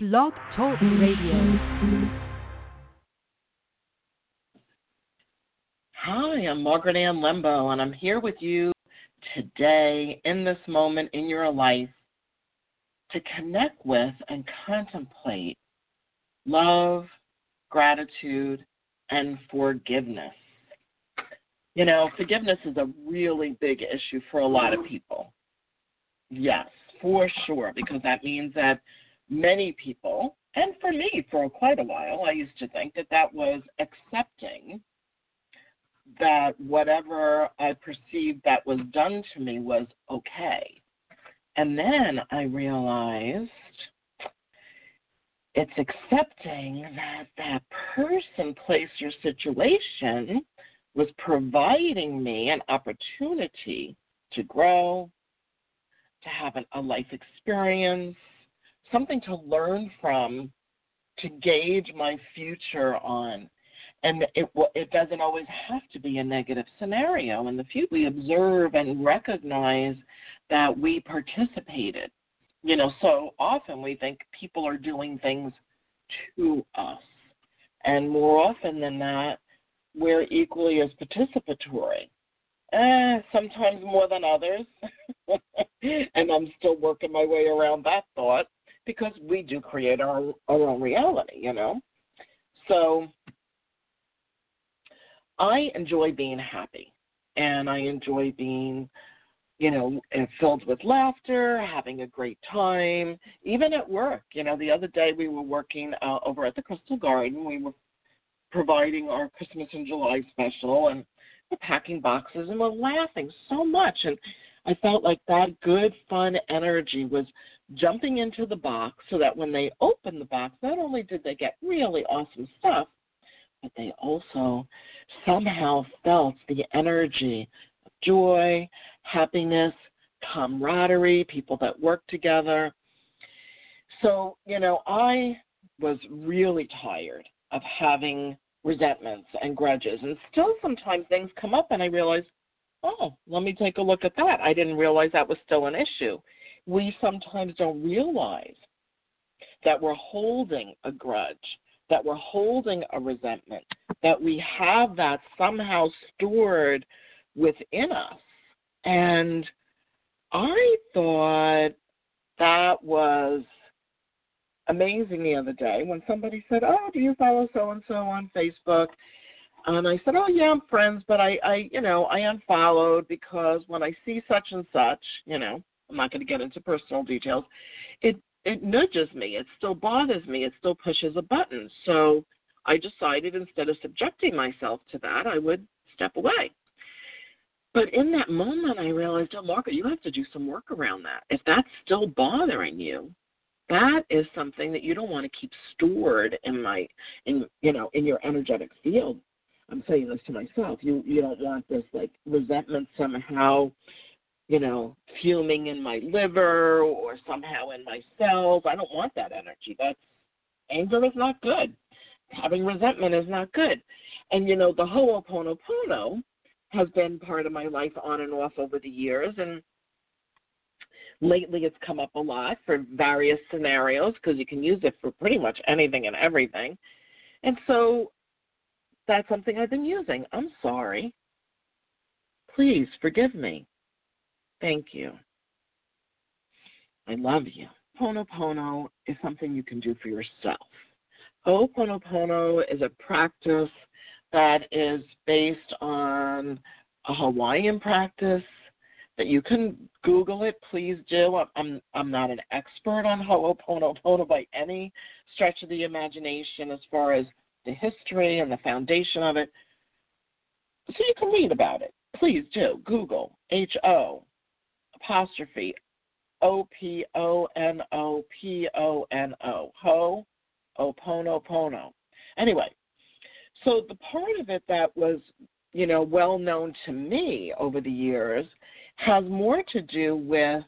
Blog Talk Radio. Hi, I'm Margaret Ann Lembo, and I'm here with you today in this moment in your life to connect with and contemplate love, gratitude, and forgiveness. You know, forgiveness is a really big issue for a lot of people. Yes, for sure, because that means that many people, and for me for quite a while, I used to think that that was accepting that whatever I perceived that was done to me was okay. And then I realized it's accepting that that person, place, or situation was providing me an opportunity to grow, to have an, a life experience, something to learn from, to gauge my future on. And it it doesn't always have to be a negative scenario. In the future, we observe and recognize that we participated. You know, so often we think people are doing things to us, and more often than not, we're equally as participatory. Eh, sometimes more than others. and I'm still working my way around that thought because we do create our, our own reality, you know? So I enjoy being happy and I enjoy being, you know, filled with laughter, having a great time, even at work. You know, the other day we were working uh, over at the Crystal Garden. We were providing our Christmas in July special and we're packing boxes and we're laughing so much. And I felt like that good, fun energy was jumping into the box so that when they opened the box, not only did they get really awesome stuff, but they also somehow felt the energy of joy, happiness, camaraderie, people that work together. So, you know, I was really tired of having resentments and grudges. And still sometimes things come up and I realize, oh, let me take a look at that. I didn't realize that was still an issue we sometimes don't realize that we're holding a grudge, that we're holding a resentment, that we have that somehow stored within us. And I thought that was amazing the other day when somebody said, Oh, do you follow so and so on Facebook? And I said, Oh yeah, I'm friends, but I, I you know, I unfollowed because when I see such and such, you know, I'm not going to get into personal details. It it nudges me. It still bothers me. It still pushes a button. So I decided instead of subjecting myself to that, I would step away. But in that moment, I realized, oh, Margaret, you have to do some work around that. If that's still bothering you, that is something that you don't want to keep stored in my, in you know, in your energetic field. I'm saying this to myself. You you don't want this like resentment somehow you know, fuming in my liver or somehow in my cells. I don't want that energy. That's anger is not good. Having resentment is not good. And you know, the Ho'oponopono has been part of my life on and off over the years and lately it's come up a lot for various scenarios because you can use it for pretty much anything and everything. And so that's something I've been using. I'm sorry. Please forgive me. Thank you. I love you. Pono is something you can do for yourself. Oh, Ho'oponopono is a practice that is based on a Hawaiian practice that you can Google it. Please do. I'm I'm not an expert on Ho'oponopono by any stretch of the imagination as far as the history and the foundation of it. So you can read about it. Please do. Google H O apostrophe O P O N O P O N O. Ho Oponopono. Anyway, so the part of it that was, you know, well known to me over the years has more to do with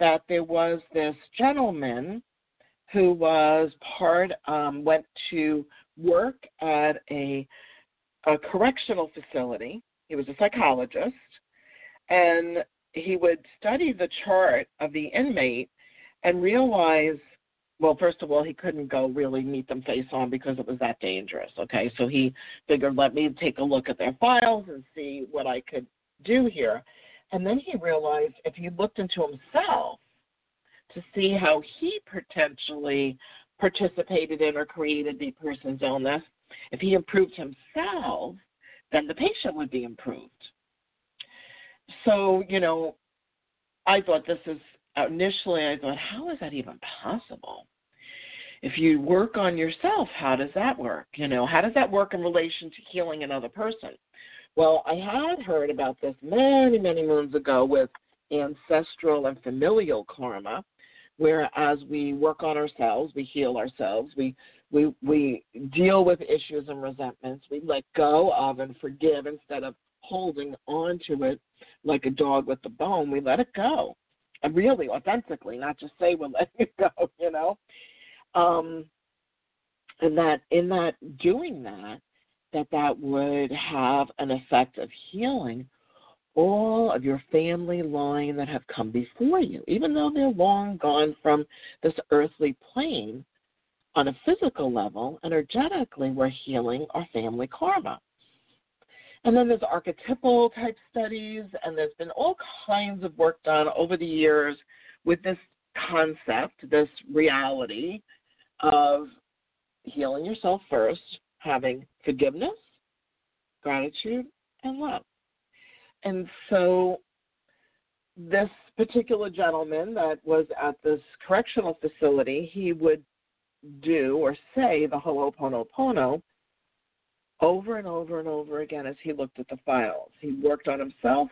that there was this gentleman who was part um, went to work at a, a correctional facility. He was a psychologist, and he would study the chart of the inmate and realize well, first of all, he couldn't go really meet them face on because it was that dangerous. Okay, so he figured, let me take a look at their files and see what I could do here. And then he realized if he looked into himself to see how he potentially participated in or created the person's illness, if he improved himself, then the patient would be improved. So, you know, I thought this is initially I thought, how is that even possible? If you work on yourself, how does that work? You know, how does that work in relation to healing another person? Well, I had heard about this many, many moons ago with ancestral and familial karma, where as we work on ourselves, we heal ourselves, we we we deal with issues and resentments, we let go of and forgive instead of holding on to it like a dog with the bone, we let it go and really authentically, not just say we're letting it go, you know. Um, and that in that doing that, that that would have an effect of healing all of your family line that have come before you, even though they're long gone from this earthly plane. On a physical level, energetically, we're healing our family karma. And then there's archetypal type studies, and there's been all kinds of work done over the years with this concept, this reality of healing yourself first, having forgiveness, gratitude, and love. And so this particular gentleman that was at this correctional facility, he would do or say the Ho'oponopono over and over and over again as he looked at the files. He worked on himself,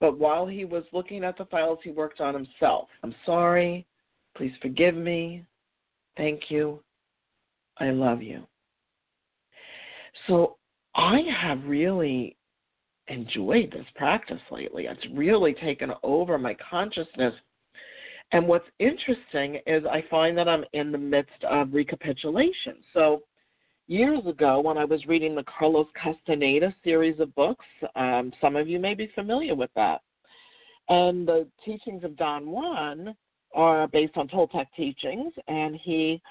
but while he was looking at the files, he worked on himself. I'm sorry. Please forgive me. Thank you. I love you. So I have really enjoyed this practice lately. It's really taken over my consciousness. And what's interesting is I find that I'm in the midst of recapitulation. So years ago when I was reading the Carlos Castaneda series of books. Um, some of you may be familiar with that. And the teachings of Don Juan are based on Toltec teachings, and he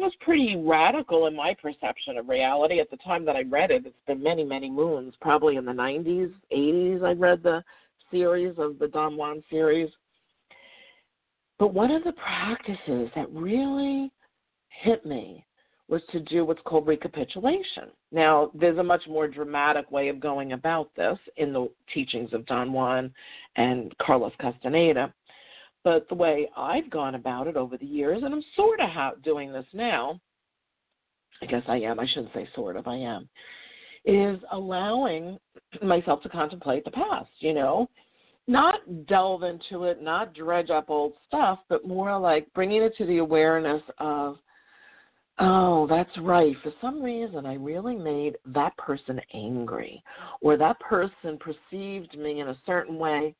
was pretty radical in my perception of reality at the time that I read it. It's been many, many moons, probably in the 90s, 80s. I read the series of the Don Juan series. But one of the practices that really hit me was to do what's called recapitulation. Now, there's a much more dramatic way of going about this in the teachings of Don Juan and Carlos Castaneda. But the way I've gone about it over the years, and I'm sort of doing this now, I guess I am, I shouldn't say sort of, I am, is allowing myself to contemplate the past, you know, not delve into it, not dredge up old stuff, but more like bringing it to the awareness of Oh, that's right. For some reason, I really made that person angry, or that person perceived me in a certain way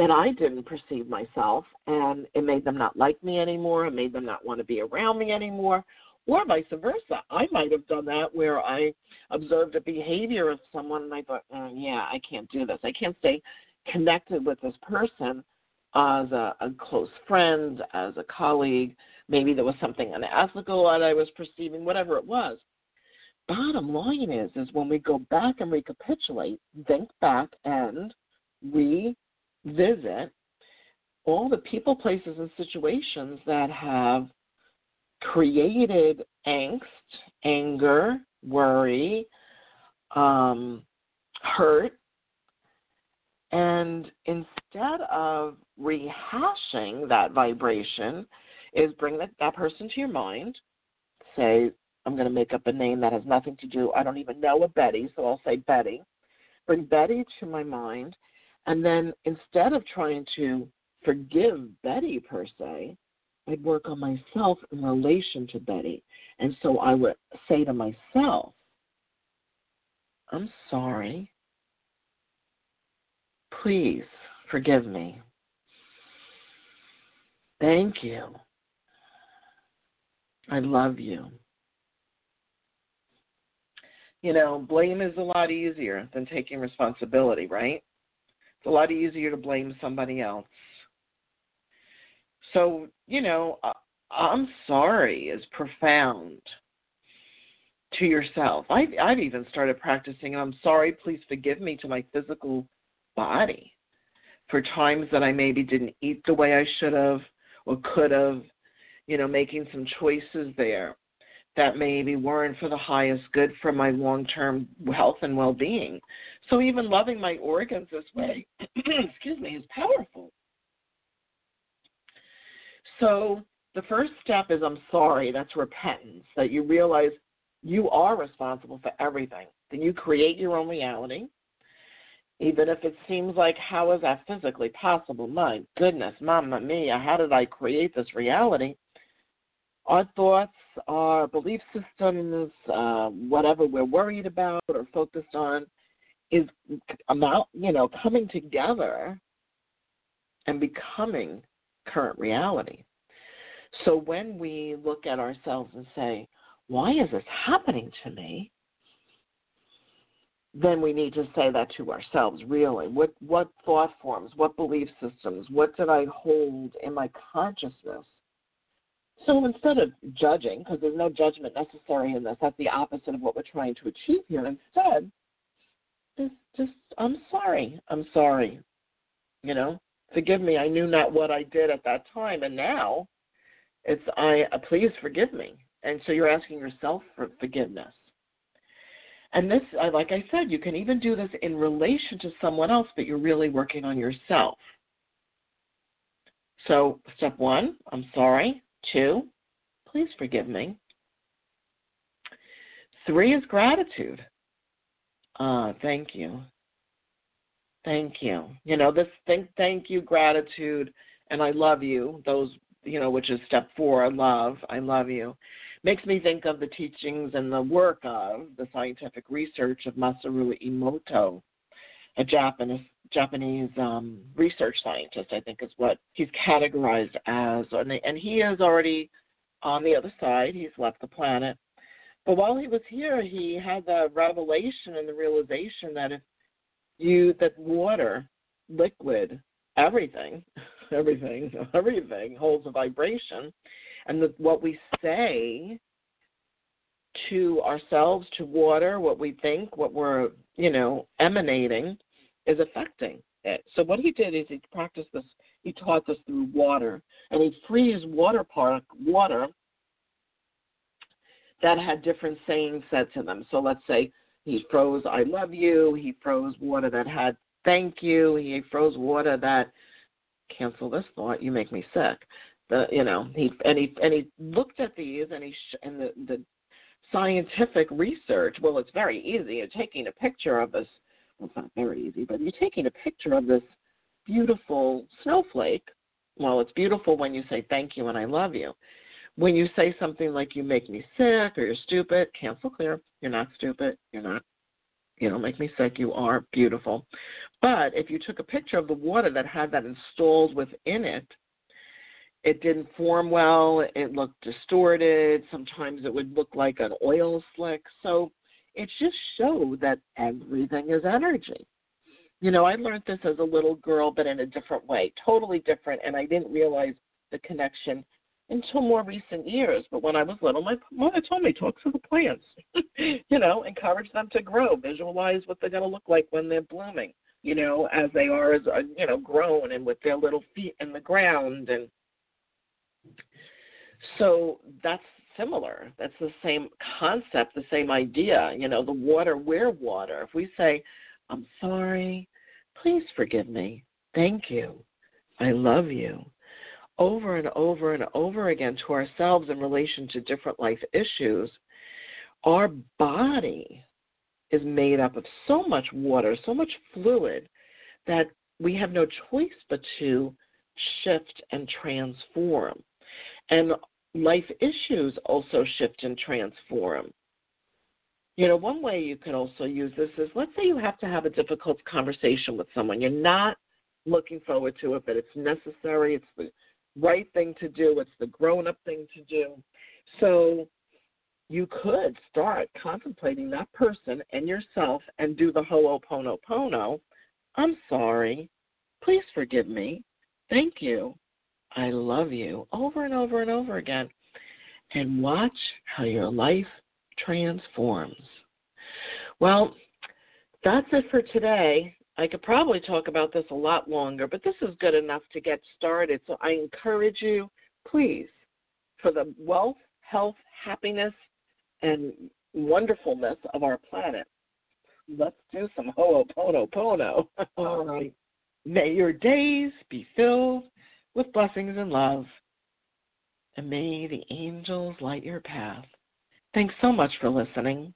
that I didn't perceive myself, and it made them not like me anymore. It made them not want to be around me anymore, or vice versa. I might have done that where I observed a behavior of someone and I thought, oh, yeah, I can't do this. I can't stay connected with this person as a, a close friend, as a colleague Maybe there was something unethical that I was perceiving, whatever it was. Bottom line is, is when we go back and recapitulate, think back and revisit all the people, places, and situations that have created angst, anger, worry, um, hurt, and instead of rehashing that vibration, is bring that, that person to your mind. Say, I'm going to make up a name that has nothing to do, I don't even know a Betty, so I'll say Betty. Bring Betty to my mind. And then instead of trying to forgive Betty per se, I'd work on myself in relation to Betty. And so I would say to myself, I'm sorry. Please forgive me. Thank you. I love you. You know, blame is a lot easier than taking responsibility, right? It's a lot easier to blame somebody else. So, you know, I'm sorry is profound to yourself. I've, I've even started practicing I'm sorry, please forgive me to my physical body for times that I maybe didn't eat the way I should have or could have, you know, making some choices there that maybe weren't for the highest good for my long term health and well being. So even loving my organs this way, excuse me, is powerful. So the first step is I'm sorry, that's repentance, that you realize you are responsible for everything. That you create your own reality. Even if it seems like, how is that physically possible? My goodness, mamma mia, how did I create this reality? Our thoughts, our belief systems, uh, whatever we're worried about or focused on, is about you know coming together and becoming current reality. So when we look at ourselves and say, why is this happening to me? Then we need to say that to ourselves, really. What what thought forms, what belief systems, what did I hold in my consciousness? So instead of judging, because there's no judgment necessary in this, that's the opposite of what we're trying to achieve here. Instead, just just I'm sorry. I'm sorry. You know, forgive me. I knew not what I did at that time, and now it's I. Uh, please forgive me. And so you're asking yourself for forgiveness. And this, like I said, you can even do this in relation to someone else, but you're really working on yourself. So, step one, I'm sorry. Two, please forgive me. Three is gratitude. Ah, thank you. Thank you. You know, this thank thank you, gratitude, and I love you, those you know, which is step four, love, I love you makes me think of the teachings and the work of the scientific research of Masaru Emoto, a Japanese Japanese um, research scientist, I think is what he's categorized as, and, and he is already on the other side. He's left the planet, but while he was here, he had the revelation and the realization that if you that water, liquid, everything, everything, everything holds a vibration, and the, what we say to ourselves, to water, what we think, what we're, you know, emanating is affecting it. So what he did is he practiced this, he taught this through water, and he freeze water park water that had different sayings said to them. So let's say he froze I love you, he froze water that had thank you, he froze water that cancel this thought, you make me sick. The you know he and he and he looked at these and he and the the scientific research well it's very easy. You're taking a picture of this well it's not very easy but you're taking a picture of this beautiful snowflake well it's beautiful when you say thank you and i love you. When you say something like you make me sick or you're stupid cancel clear. You're not stupid. You're not you don't make me sick. You are beautiful. But if you took a picture of the water that had that installed within it it didn't form well, it looked distorted, sometimes it would look like an oil slick. So it just showed that everything is energy. You know, I learned this as a little girl, but in a different way, totally different, and I didn't realize the connection until more recent years. But when I was little, my mother told me, talk to the plants. you know, encourage them to grow, visualize what they're going to look like when they're blooming. You know, as they are, as uh, you know, grown and with their little feet in the ground and so that's similar. That's the same concept, the same idea. You know, the water, we're water. If we say, I'm sorry, please forgive me, thank you, I love you, over and over and over again to ourselves in relation to different life issues, our body is made up of so much water, so much fluid, that we have no choice but to shift and transform. And life issues also shift and transform. You know, one way you could also use this is let's say you have to have a difficult conversation with someone. You're not looking forward to it, but it's necessary. It's the right thing to do. It's the grown up thing to do. So you could start contemplating that person and yourself and do the ho'oponopono. I'm sorry. Please forgive me. Thank you. I love you over and over and over again. And watch how your life transforms. Well, that's it for today. I could probably talk about this a lot longer, but this is good enough to get started. So I encourage you, please, for the wealth, health, happiness, and wonderfulness of our planet, let's do some ho'oponopono. All right. May your days be filled with blessings and love, and may the angels light your path. Thanks so much for listening.